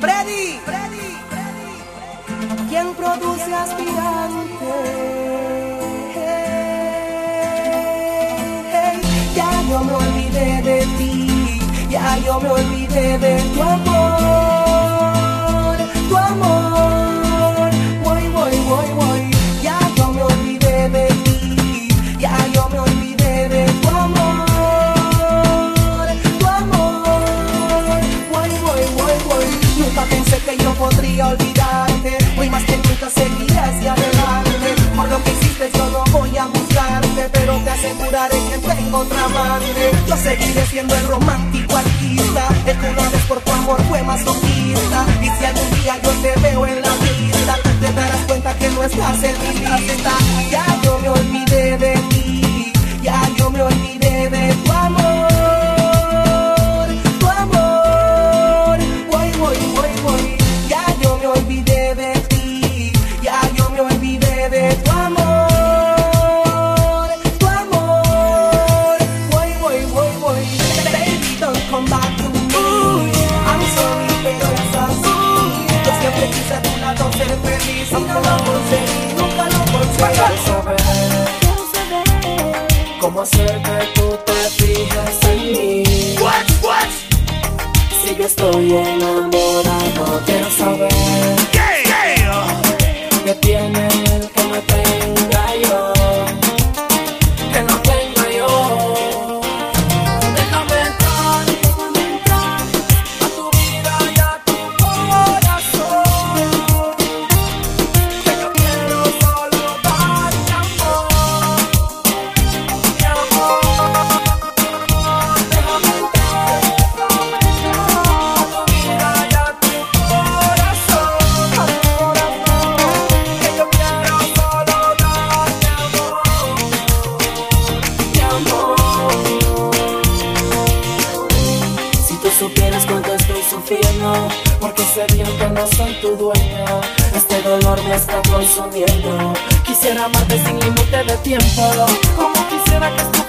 Freddy, Freddy, Freddy, quien produce aspirante. Ya yo me olvidé de ti, ya yo me olvidé de tu amor. podría olvidarte. Hoy más que nunca seguiré hacia adelante. Por lo que hiciste yo no voy a buscarte, pero te aseguraré que tengo otra amante. Yo seguiré siendo el romántico artista. El que por tu amor fue masoquista. Y si algún día yo te veo en la vista, tú te darás cuenta que no estás en mi lista. Ya yo me olvidé de ti, ya yo me olvidé de tu amor. está consumiendo. Quisiera amarte sin límite de tiempo. Como quisiera que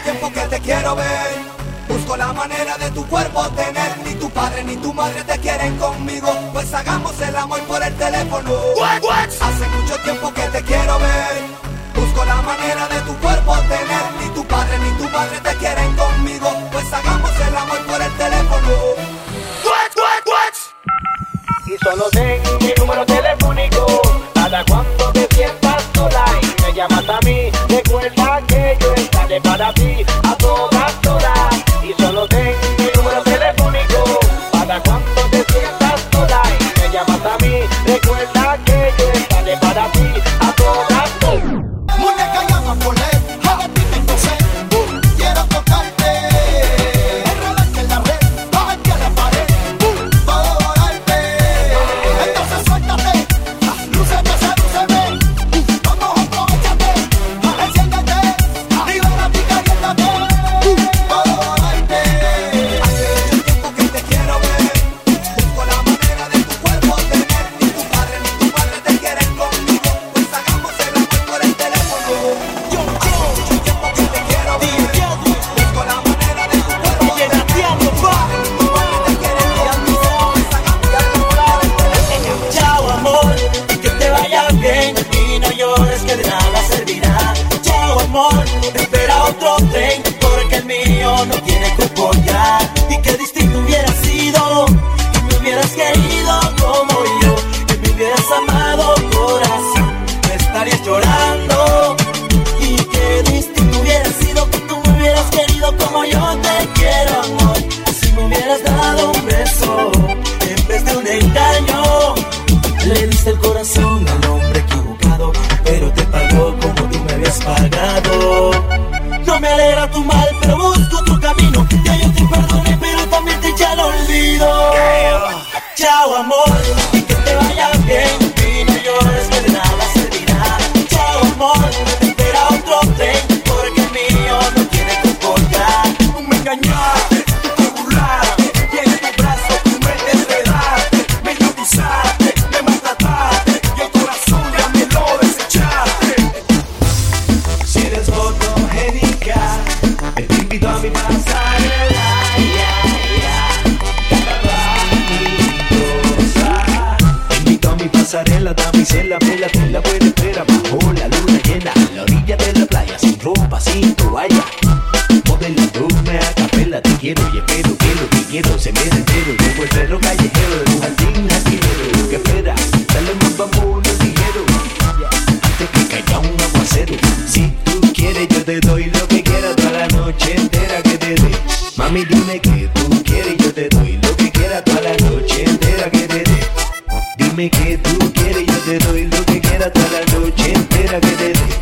tiempo que te quiero ver. Busco la manera de tu cuerpo tener. Ni tu padre ni tu madre te quieren conmigo. Pues hagamos el amor por el teléfono. What, what? Hace mucho tiempo que te quiero ver. Busco la manera de tu cuerpo tener. Ni tu padre ni tu madre te quieren conmigo. Pues hagamos el amor por el teléfono. What, what, what? Y solo ten mi número telefónico. Para cuando te sientas sola. better be. Si tú quieres, yo te doy lo que quieras toda la noche entera que te dé. Mami, dime que tú quieres, yo te doy lo que quieras toda la noche entera que te dé. Dime que tú quieres, yo te doy lo que quieras toda la noche entera que te dé.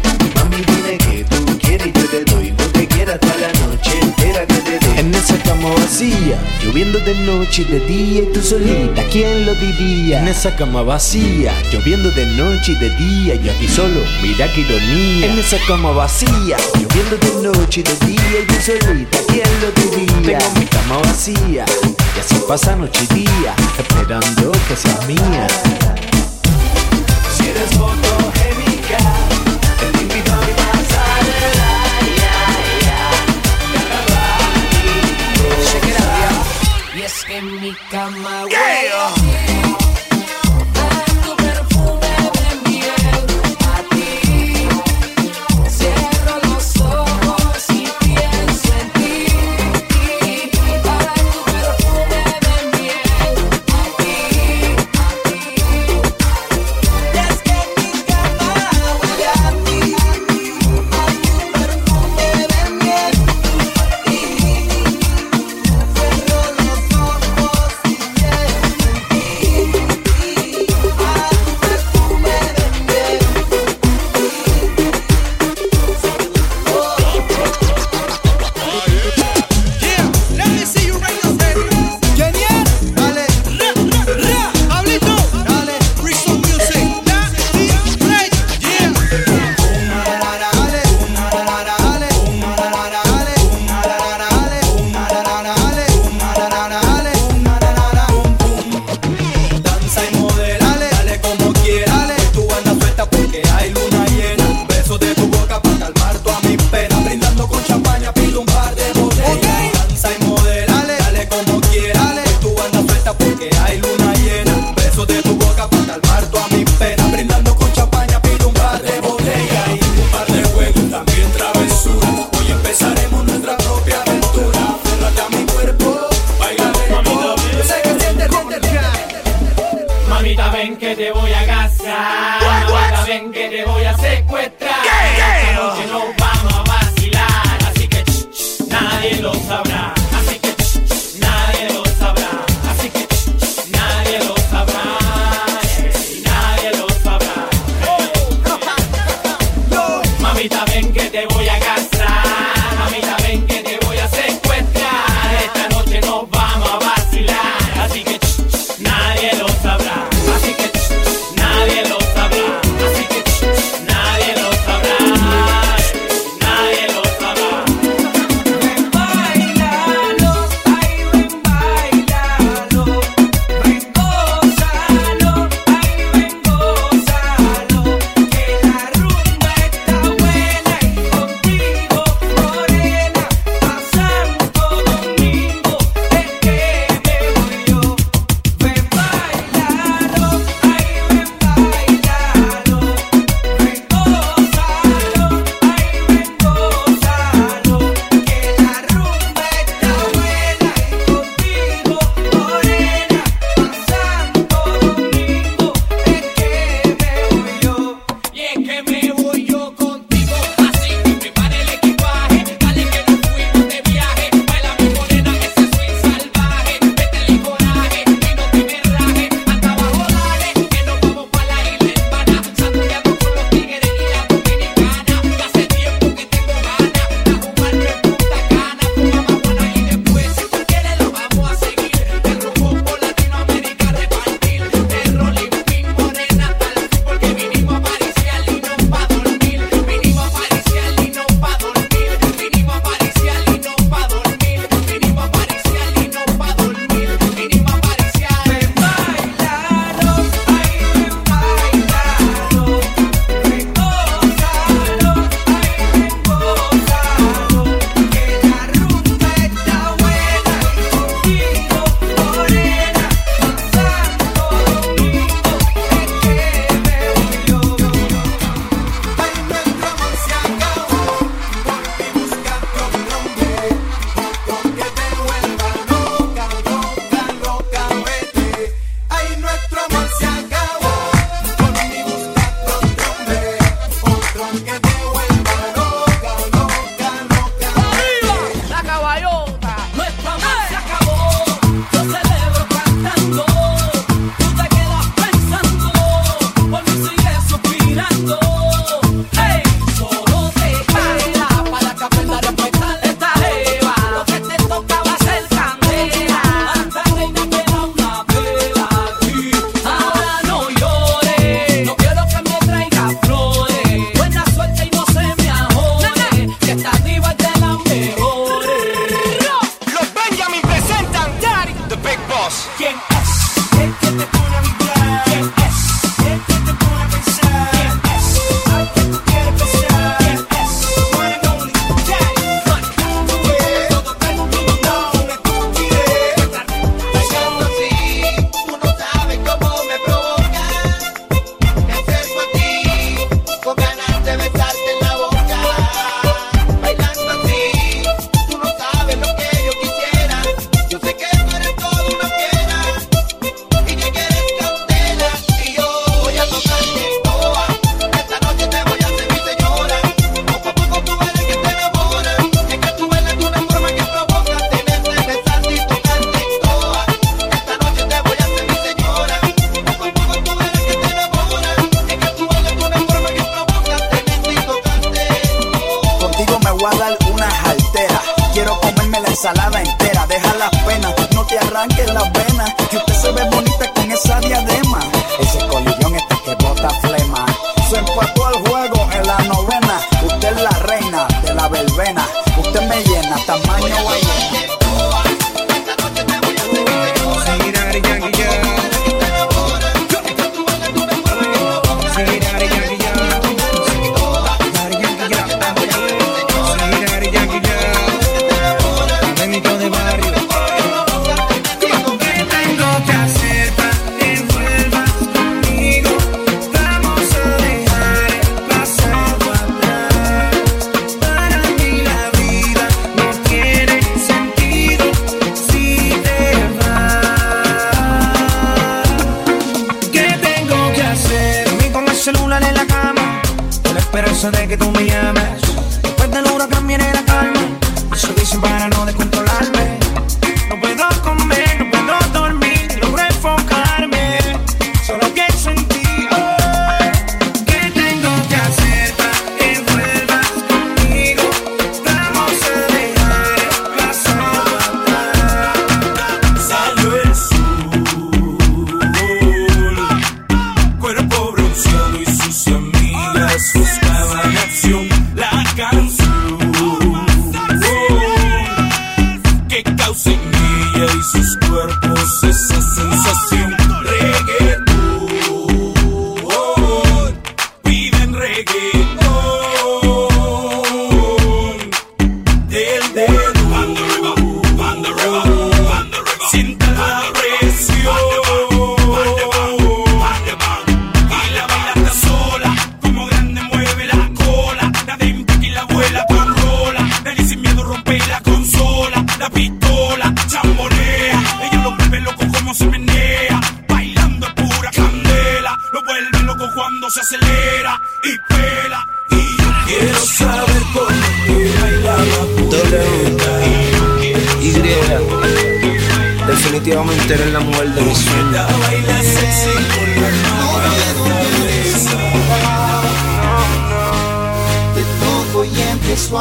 Lloviendo de noche y de día y tú solita, ¿quién lo diría? En esa cama vacía Lloviendo de noche y de día y aquí solo, mira qué ironía En esa cama vacía Lloviendo de noche y de día y tú solita, ¿quién lo diría? Tengo mi cama vacía Y así pasa noche y día Esperando que seas mía Si eres en mi cama huele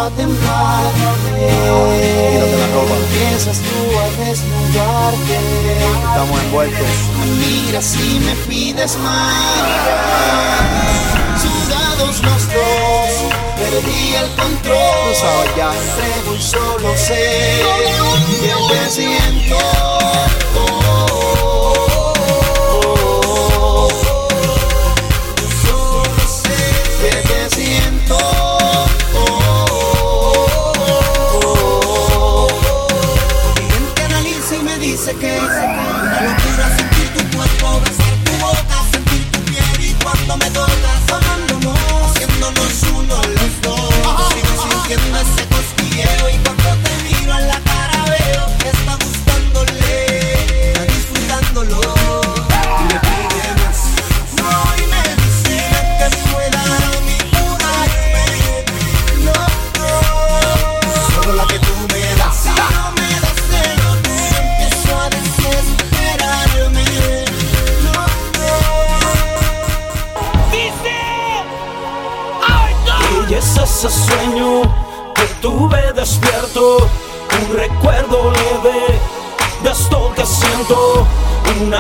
a temblar la ropa Empiezas tú a desnudarte Estamos envueltos mira si me pides más. Sudados los dos Perdí el control Tú ya Entrego y solo sé Que te siento.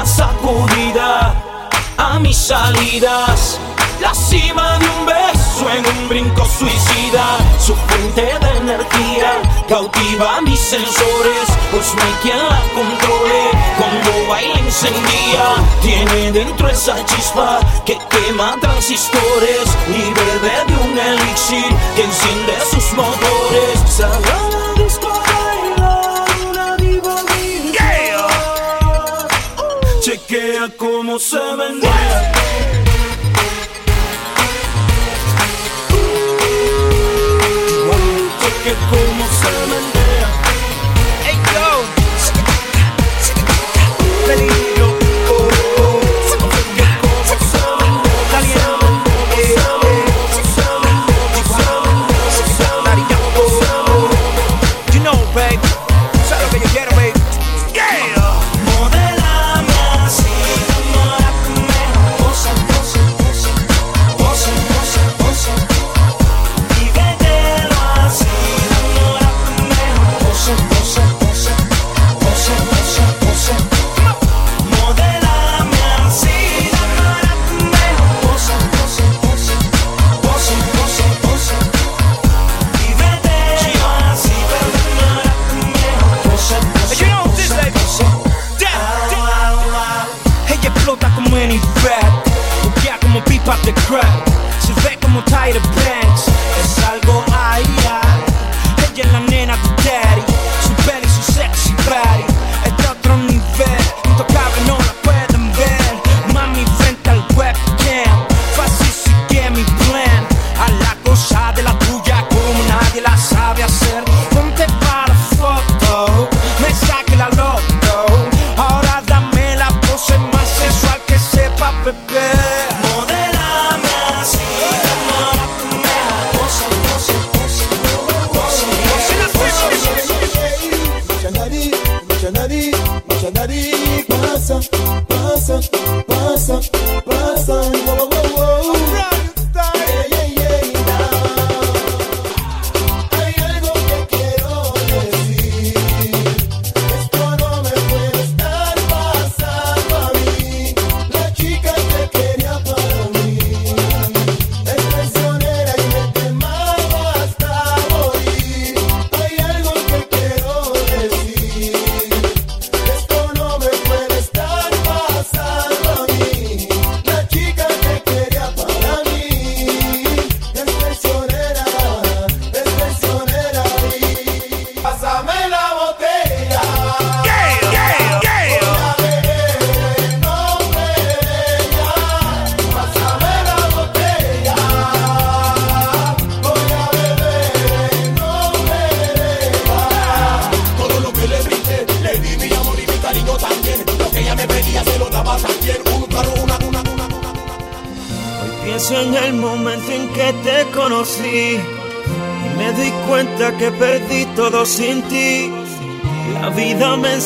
sacudida a mis salidas. La cima de un beso en un brinco suicida. Su fuente de energía cautiva mis sensores, pues no hay quien la controle. Cuando baila incendia, tiene dentro esa chispa que quema transistores y de un elixir que enciende sus motores. Sagrada vendía como se vendía. Uh, uh,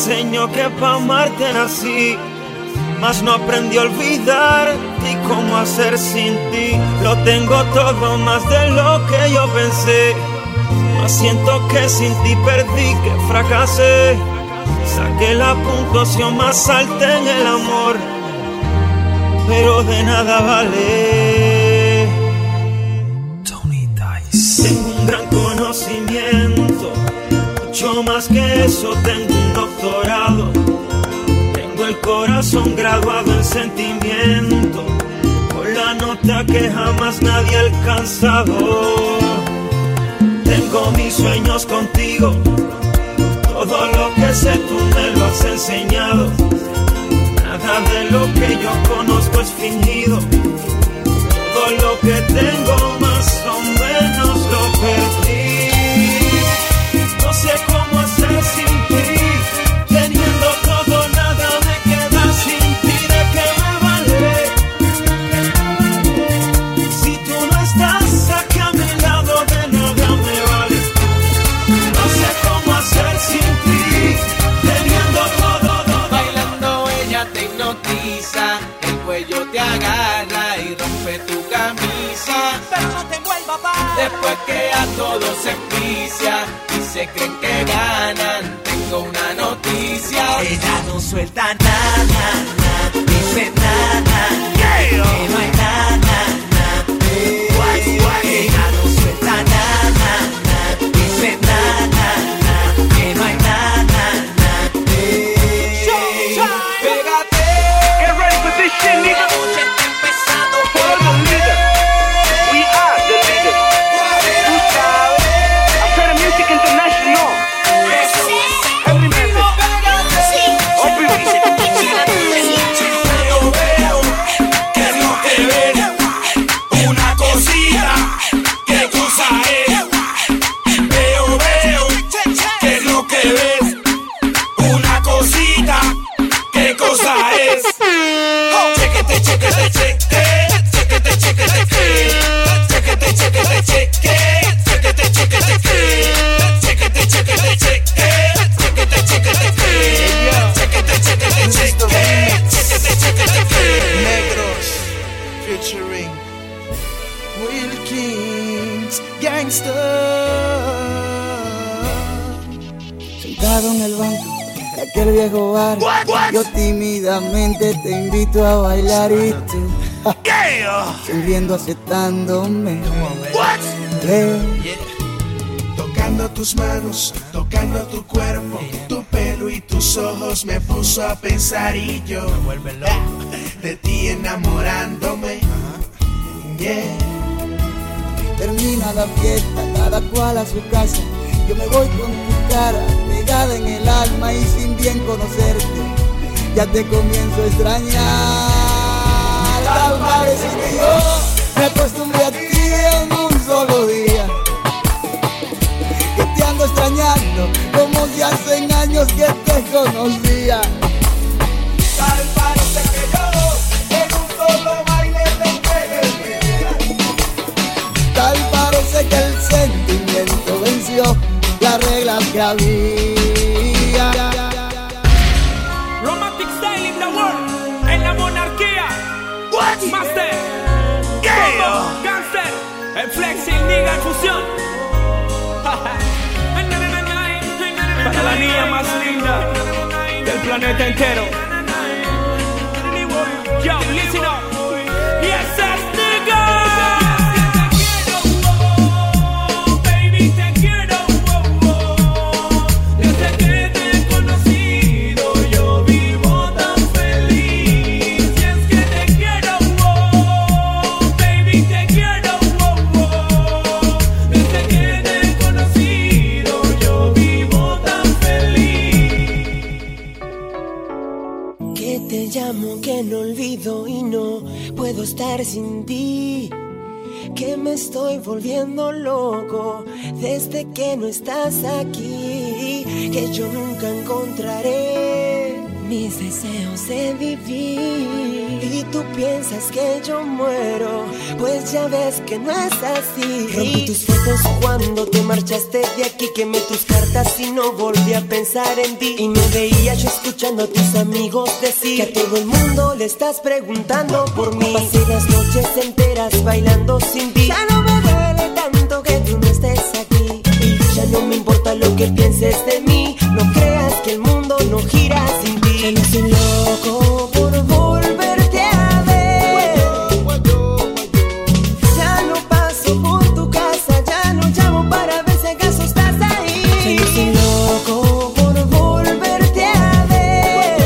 enseñó que pa' amarte nací, mas no aprendí a olvidar y cómo hacer sin ti. Lo tengo todo más de lo que yo pensé, mas siento que sin ti perdí, que fracasé. Saqué la puntuación más alta en el amor, pero de nada vale. Tengo un gran conocimiento, mucho más que eso, tengo un doctorado. Tengo el corazón graduado en sentimiento, con la nota que jamás nadie ha alcanzado. Tengo mis sueños contigo, todo lo que sé tú me lo has enseñado. Nada de lo que yo conozco es fingido. Todo lo que tengo más o menos lo perdí. Después que a todos se envicia y se creen que ganan, tengo una noticia. Ella no suelta nada, nada, dice nada, que no hay te invito a bailar y tú, sonriendo aceptándome. Ven, Tocando tus manos, tocando tu cuerpo, tu pelo y tus ojos me puso a pensar y yo de ti enamorándome. Yeah. Termina la fiesta, cada cual a su casa. Yo me voy con tu cara pegada en el alma y sin bien conocerte, ya te comienzo a extrañar. Tal parece que yo me acostumbré a ti en un solo día. Que te ando extrañando como si hacen años que te conocía. Tal parece que yo en un solo baile te mi. Tal parece que el sentimiento venció las reglas que había. En fusión. Para la niña más linda del planeta entero. Yo, loco desde que no estás aquí. Que yo nunca encontraré mis deseos de vivir. Y tú piensas que yo muero, pues ya ves que no es así. Rompí tus fotos cuando te marchaste de aquí, quemé tus cartas y no volví a pensar en ti. Y me veía yo escuchando a tus amigos decir que a todo el mundo le estás preguntando por mí. Pasé las noches enteras bailando sin ti. Ya no lo que pienses de mí. No creas que el mundo no gira sin ti. Ya no soy loco por volverte a ver. Ya no paso por tu casa, ya no llamo para ver si acaso estás ahí. Ya no soy loco por volverte a ver.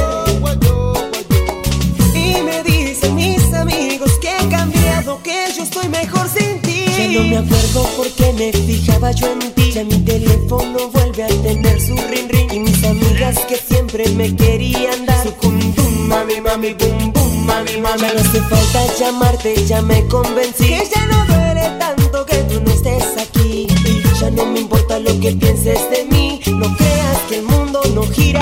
Y me dicen mis amigos que he cambiado, que yo estoy mejor sin ti. Ya no me acuerdo por qué me fijaba yo en ti. Ya mi teléfono vuelve a tener su ring ring. Y mis amigas que siempre me querían dar su cum mami, mami, bum bum, mami, mami. Ya no hace falta llamarte, ya me convencí. Que ya no duele tanto que tú no estés aquí. Ya no me importa lo que pienses de mí. No creas que el mundo no gira